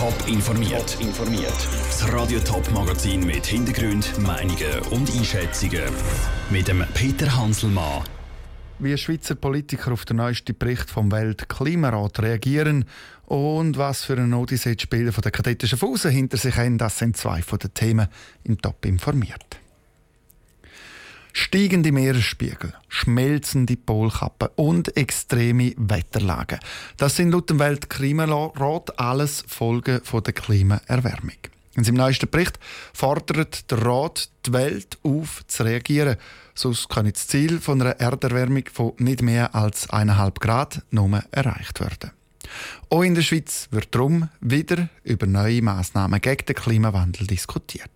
Top informiert. informiert. Das Radio Top Magazin mit Hintergrund, Meinungen und Einschätzungen mit dem Peter Hanselmann. Wie Schweizer Politiker auf den neuesten Bericht vom Weltklimarat reagieren und was für eine Odyssee die Spieler von der Kadetten Schaffhausen hinter sich haben, das sind zwei von den Themen im Top informiert. Steigende Meeresspiegel, schmelzende Polkappen und extreme Wetterlagen. Das sind laut dem Weltklimarat alles Folgen der Klimaerwärmung. In seinem neuesten Bericht fordert der Rat die Welt auf, zu reagieren. Sonst kann das Ziel von einer Erderwärmung von nicht mehr als 1,5 Grad nur erreicht werden. Auch in der Schweiz wird darum wieder über neue Massnahmen gegen den Klimawandel diskutiert.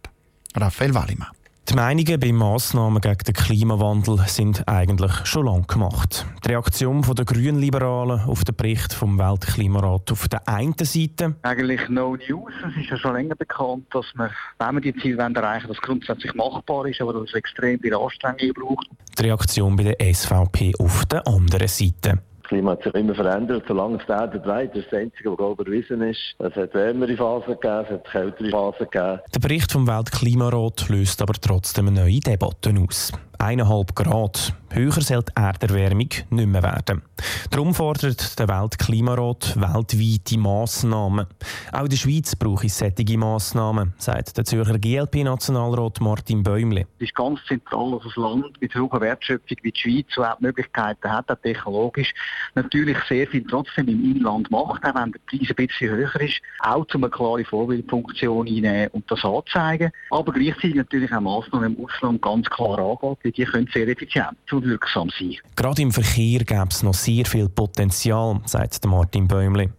Raphael Wallimann. Die Meinungen bei Massnahmen gegen den Klimawandel sind eigentlich schon lange gemacht. Die Reaktion der Grünliberalen auf den Bericht vom Weltklimarat auf der einen Seite. Eigentlich no news. Es ist ja schon länger bekannt, dass wir, wenn wir die Ziele erreichen das grundsätzlich machbar ist, aber dass es extrem viel Anstrengung braucht. Die Reaktion bei der SVP auf der anderen Seite. Klima hat sich immer verändert, solange es der dreht. Das ist das Einzige, was glaube erwiesen ist. Es hat wärmere Phasen gegeben, es hat kältere Phasen gegeben. Der Bericht vom Weltklimarat löst aber trotzdem neue Debatte aus. 1,5 Grad. Höher soll die Erderwärmung nicht mehr werden. Darum fordert der Weltklimarat weltweite Massnahmen. Auch in der Schweiz brauche es solche Massnahmen, sagt der Zürcher GLP-Nationalrat Martin Bäumle. Es ist ganz zentral, dass ein Land mit hoher Wertschöpfung wie die Schweiz, so auch die Möglichkeiten hat, auch technologisch, natürlich sehr viel trotzdem im Inland macht, auch wenn der Preis ein bisschen höher ist, auch um eine klare Vorbildfunktion einnehmen und das anzeigen. Aber gleichzeitig natürlich auch Massnahmen im Ausland ganz klar angehen, die können sehr effizient und wirksam sein. Gerade im Verkehr gäbe es noch sehr viel Potenzial, sagt Martin Bäumle.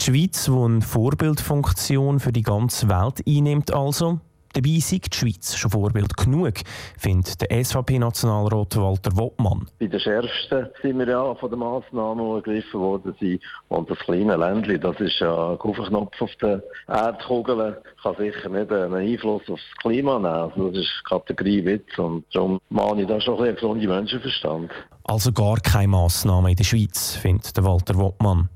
Die Schweiz, die eine Vorbildfunktion für die ganze Welt einnimmt, also Dabei ist die Schweiz schon Vorbild genug, findet der SVP-Nationalrat Walter Wottmann. Bei den schärfsten sind wir ja von den Massnahmen, ergriffen worden sind. Und das kleine Ländchen, das ist ja ein Knopf auf der Erdkugel, kann sicher nicht einen Einfluss auf das Klima nehmen. Also das ist Kategorie Witz und darum mahne ich da schon ein bisschen gesunde Menschenverstand. Also gar keine Massnahmen in der Schweiz, findet Walter Wottmann.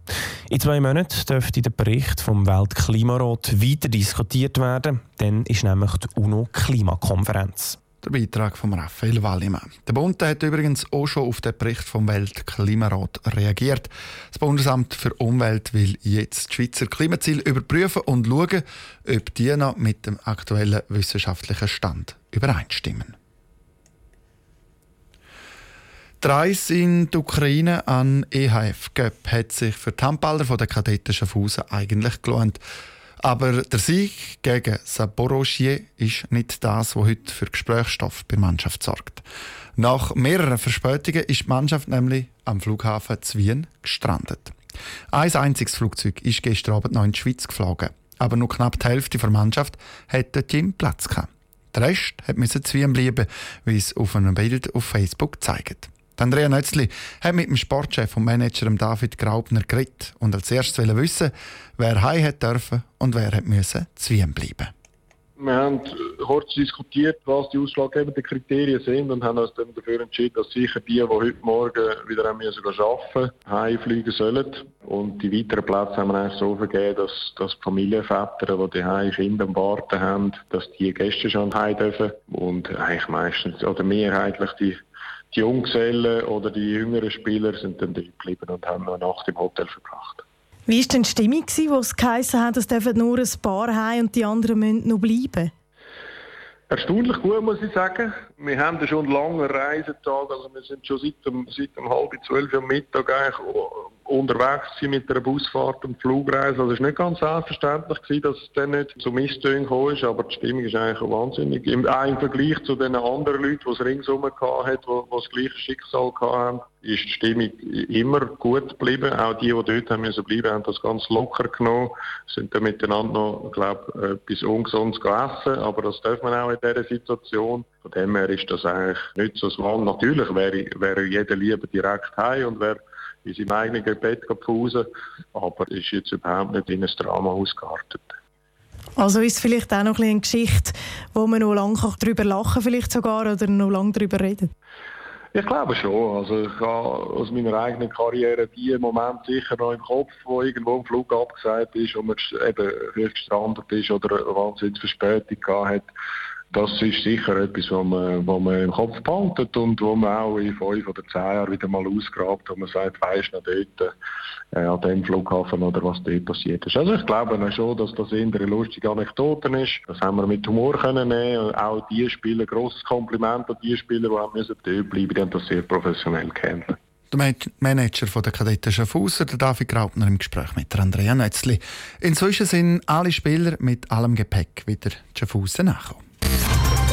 In zwei Monaten dürfte der Bericht vom Weltklimarat weiter diskutiert werden. Dann ist nämlich die UNO-Klimakonferenz. Der Beitrag von Raphael Wallimann. Der Bund hat übrigens auch schon auf den Bericht vom Weltklimarat reagiert. Das Bundesamt für Umwelt will jetzt die Schweizer Klimaziele überprüfen und schauen, ob die noch mit dem aktuellen wissenschaftlichen Stand übereinstimmen. Die Reise in die Ukraine an EHF Göpp hat sich für die Handballer von der Kadetten Schaffhausen eigentlich gelohnt. Aber der Sieg gegen Saporosje ist nicht das, was heute für Gesprächsstoff bei der Mannschaft sorgt. Nach mehreren Verspätungen ist die Mannschaft nämlich am Flughafen Zwien gestrandet. Ein einziges Flugzeug ist gestern Abend noch in die Schweiz geflogen. Aber nur knapp die Hälfte der Mannschaft hatte Team Platz gehabt. Der Rest musste Zwien bleiben, wie es auf einem Bild auf Facebook zeigt. Andrea Nötzli hat mit dem Sportchef und Manager David Graubner geredet und als erstes wissen, wer heim dürfen und wer hat müssen zu Wien bleiben. Wir haben kurz diskutiert, was die ausschlaggebenden Kriterien sind und haben uns dann dafür entschieden, dass sicher die, die heute Morgen wieder haben müssen arbeiten heimfliegen sollen. Und die weiteren Plätze haben wir eigentlich so vergeben, dass, dass die Familienväter, die die Heim Kinder am Warten haben, dass die Gäste schon heim dürfen. Und eigentlich meistens oder mehrheitlich die die Junggesellen oder die jüngeren Spieler sind dann dort geblieben und haben noch eine Nacht im Hotel verbracht. Wie war denn die Stimmung, wo es geheißen hat, es dürfen nur ein paar heim und die anderen müssen noch bleiben? Erstaunlich gut, muss ich sagen. Wir haben schon einen langen Reisetag, also wir sind schon seit seit um halb zwölf am Mittag eigentlich unterwegs sind mit einer Busfahrt und Flugreise. Also es war nicht ganz selbstverständlich, gewesen, dass es dann nicht zu Misstönen gekommen ist, aber die Stimmung ist eigentlich wahnsinnig. Im, auch im Vergleich zu den anderen Leuten, die es ringsherum hatten, die, das gleiche Schicksal hatten, ist die Stimmung immer gut geblieben. Auch die, die dort haben müssen bleiben, haben das ganz locker genommen, sind dann miteinander noch, glaube etwas Ungesundes gegessen, aber das darf man auch in dieser Situation. Von dem her ist das eigentlich nicht so spannend. Natürlich wäre, wäre jeder lieber direkt heim und wäre in seinem eigenen Bett pausen, aber ist jetzt überhaupt nicht in ein Drama ausgeartet. Also ist es vielleicht auch noch ein eine Geschichte, wo man noch lange darüber lachen vielleicht sogar oder noch lange darüber reden? Ich glaube schon. Also ich habe aus meiner eigenen Karriere die Moment sicher noch im Kopf, wo irgendwo ein Flug abgesagt ist und man eben gestrandet ist oder eine Wahnsinnsverspätung gehabt hat das ist sicher etwas, was man, was man im Kopf behaltet und wo man auch in fünf oder zehn Jahren wieder mal ausgrabt und man sagt, weisst du noch dort äh, an dem Flughafen oder was dort passiert ist. Also ich glaube schon, dass das eher eine lustige Anekdote ist. Das haben wir mit Humor können nehmen. Auch die Spieler, grosses Kompliment an die Spieler, die haben müssen dort bleiben, die haben das sehr professionell gehandelt. Der Manager der Kadetten Schaffhauser, der David Graupner, im Gespräch mit Andrea Nötzli. Inzwischen sind alle Spieler mit allem Gepäck wieder Schaffhausen nachgekommen.